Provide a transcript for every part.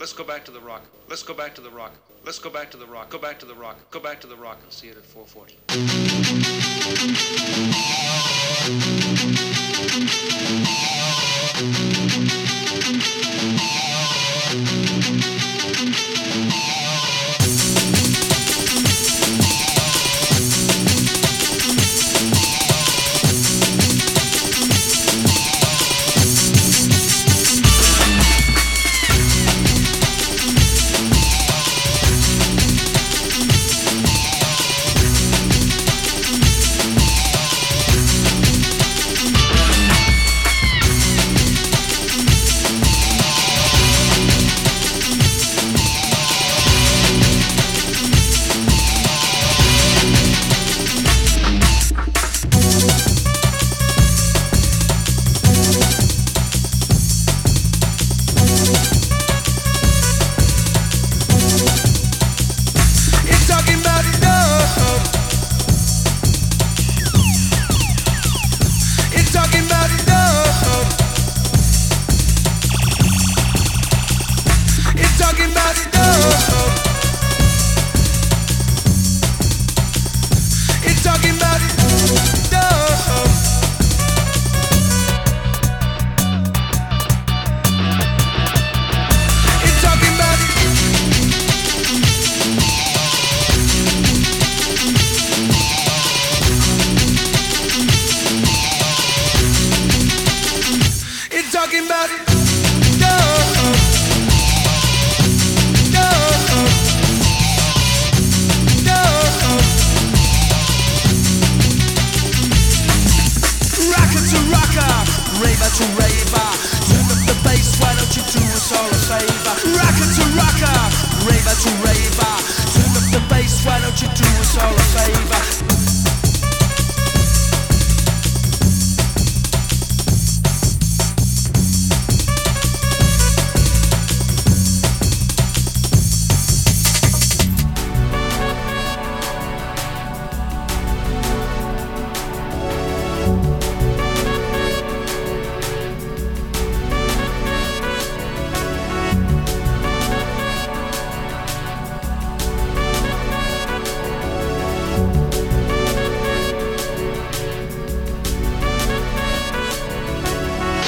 Let's go back to the rock. Let's go back to the rock. Let's go back to the rock. Go back to the rock. Go back to the rock and see it at 440.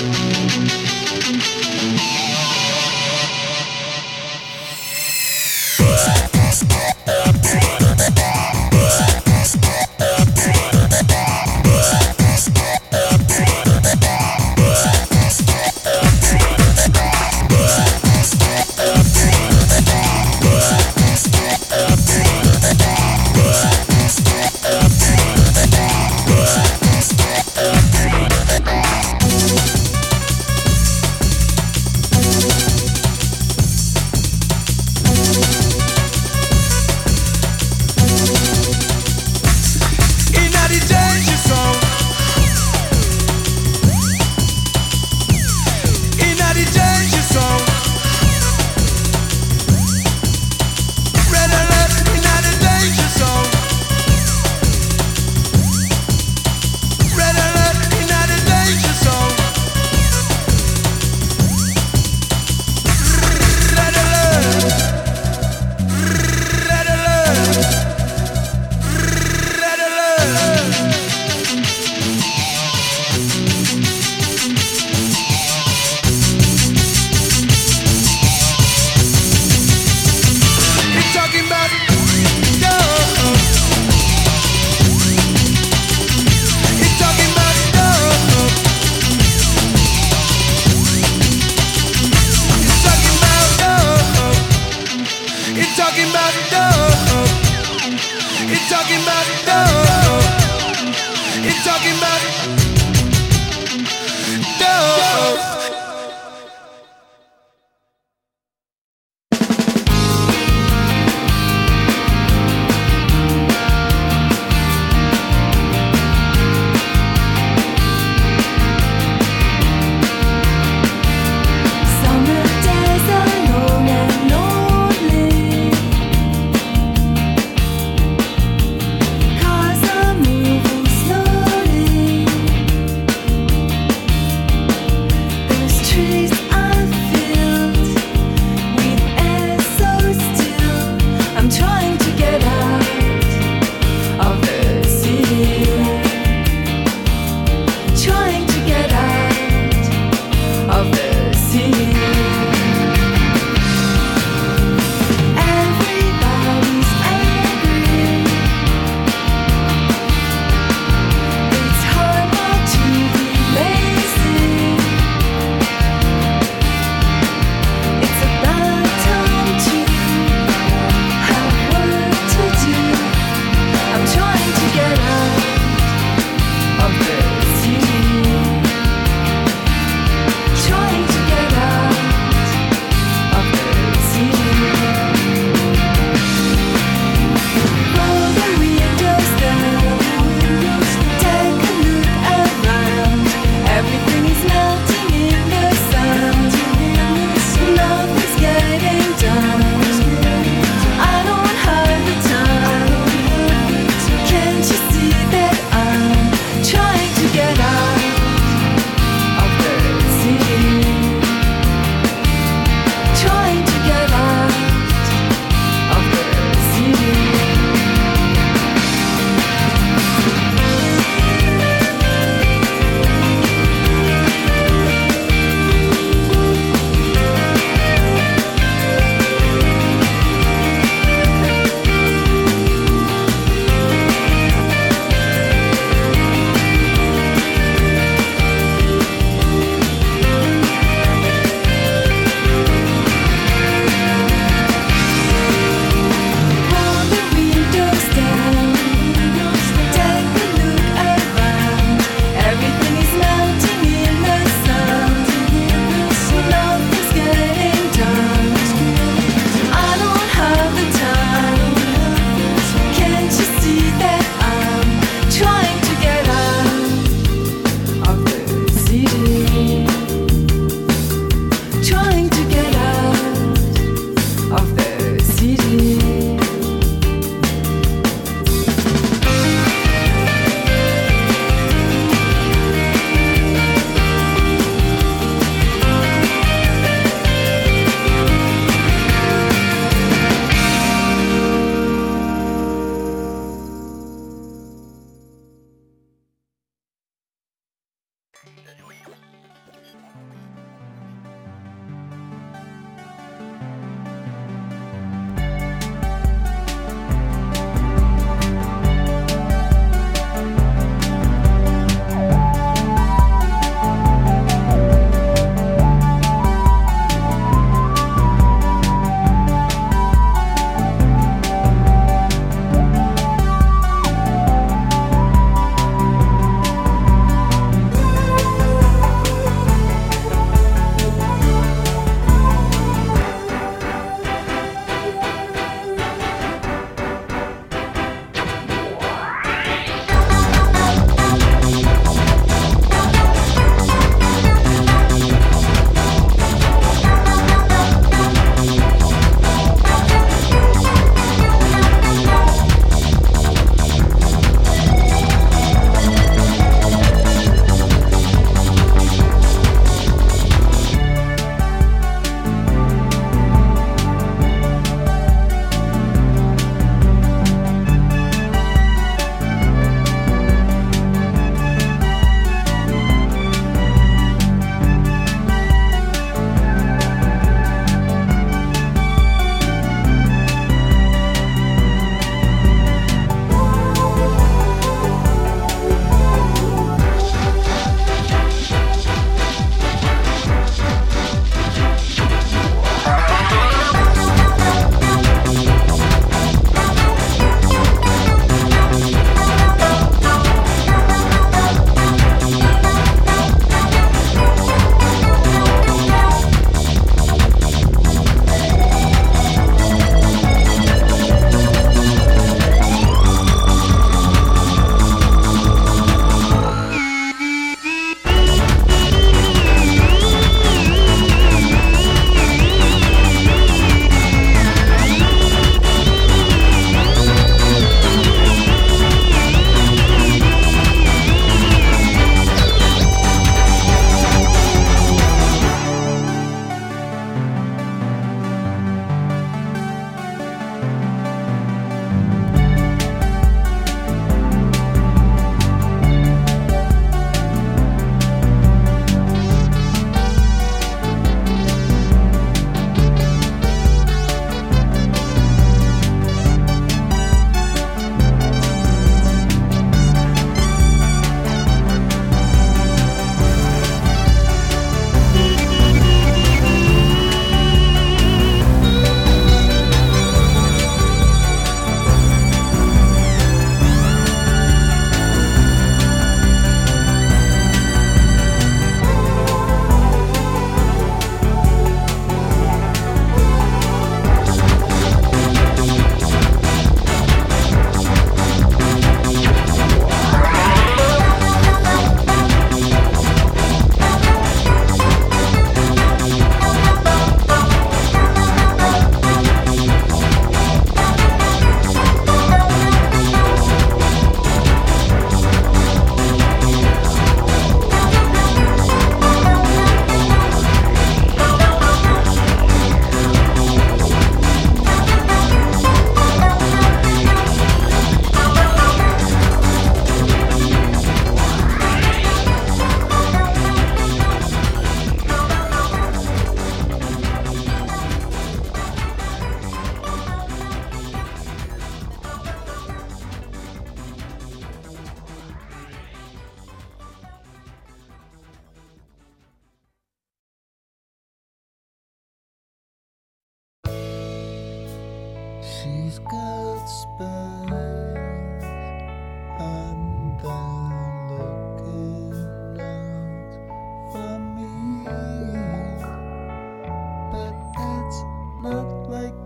Música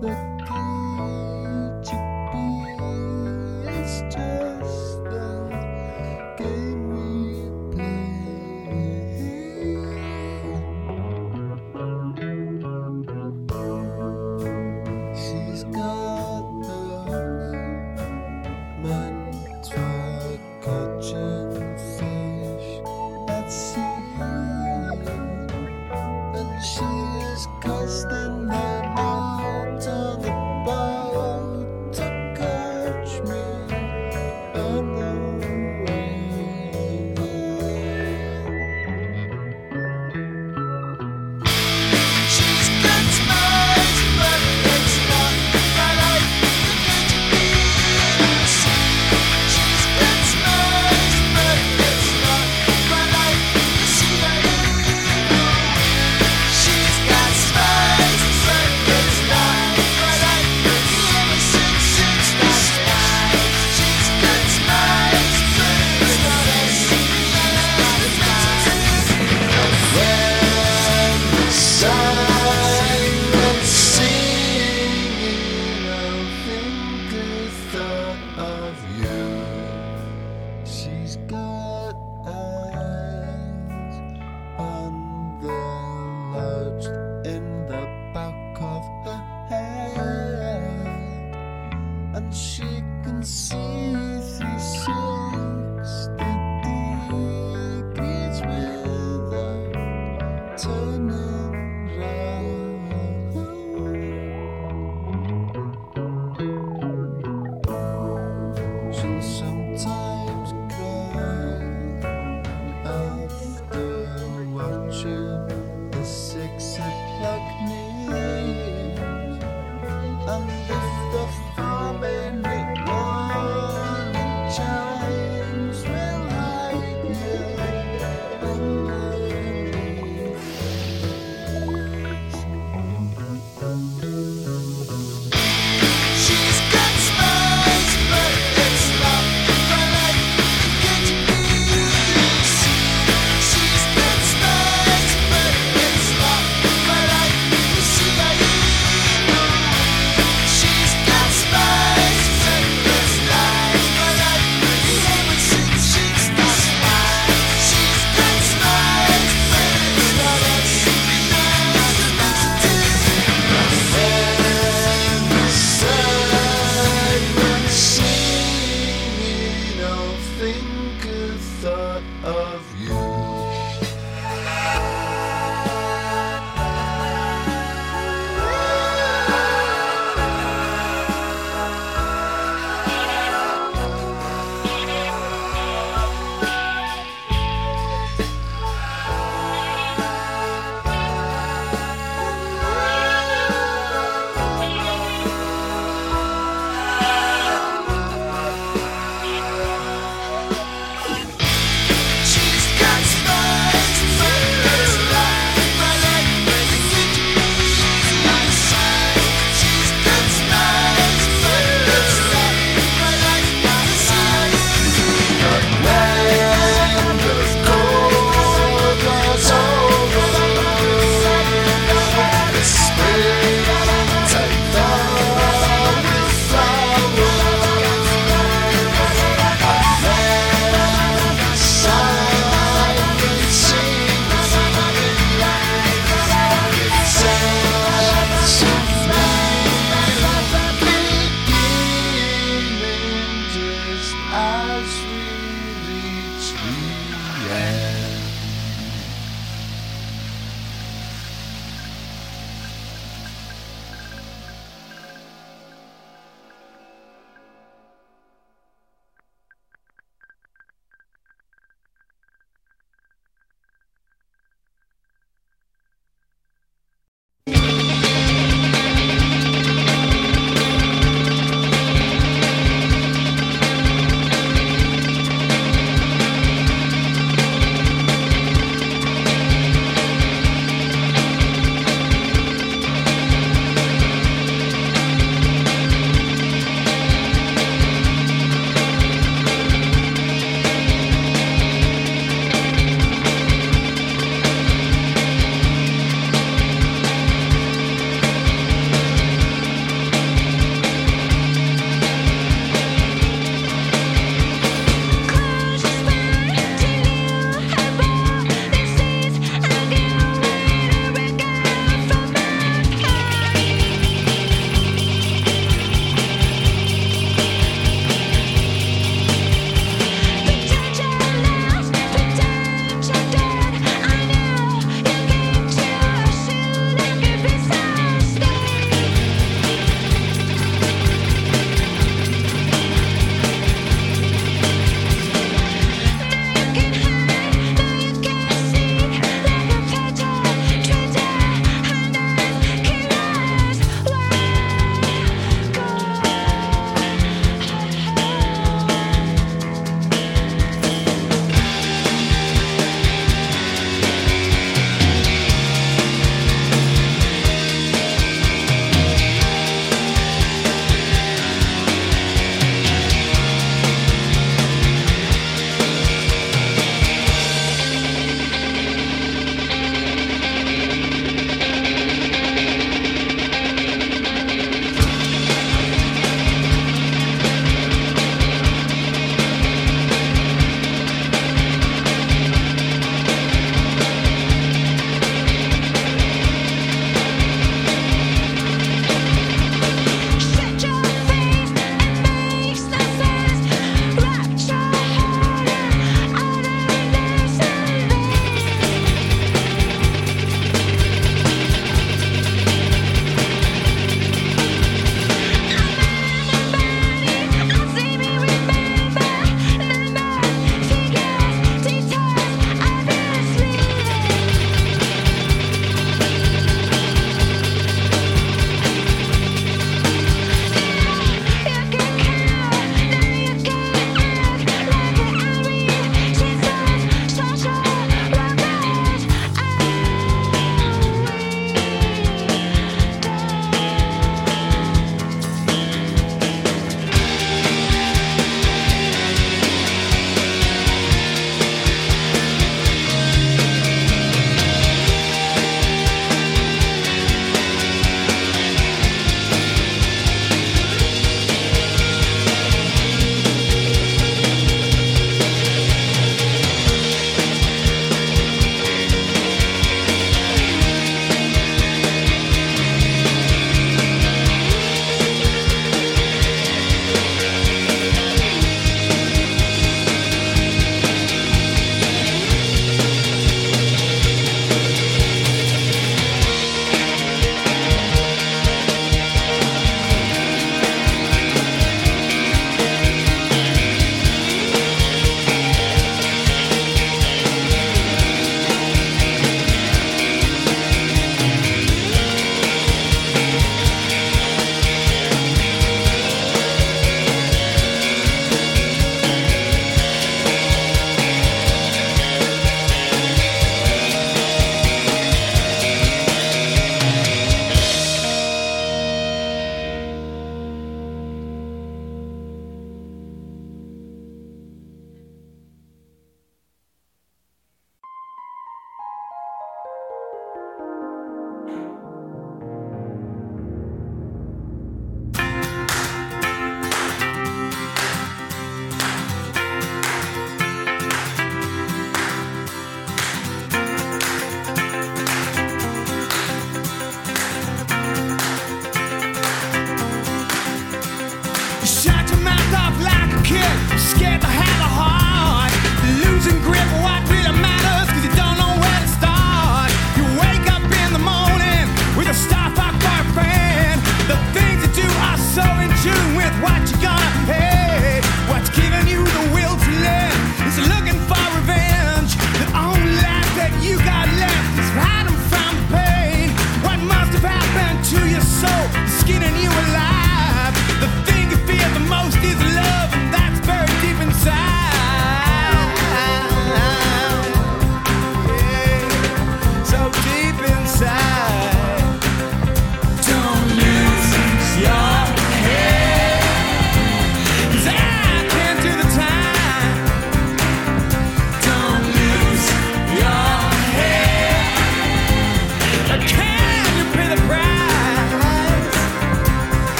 the She's got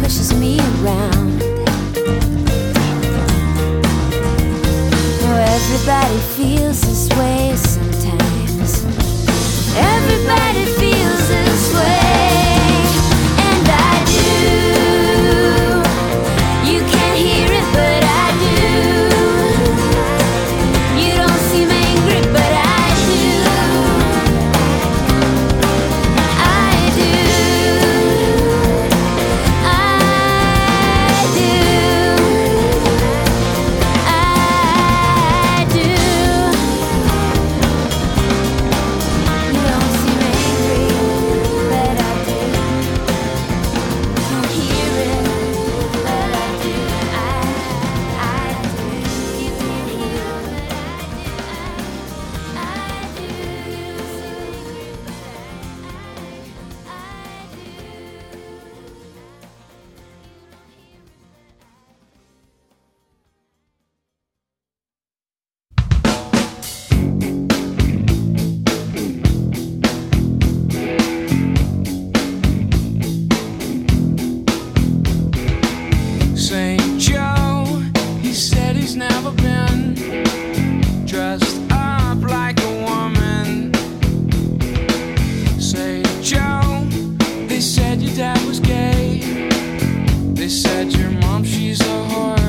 pushes me around. Oh, everybody feels this way sometimes. Everybody He's never been dressed up like a woman. Say, Joe, they said your dad was gay. They said your mom, she's a whore.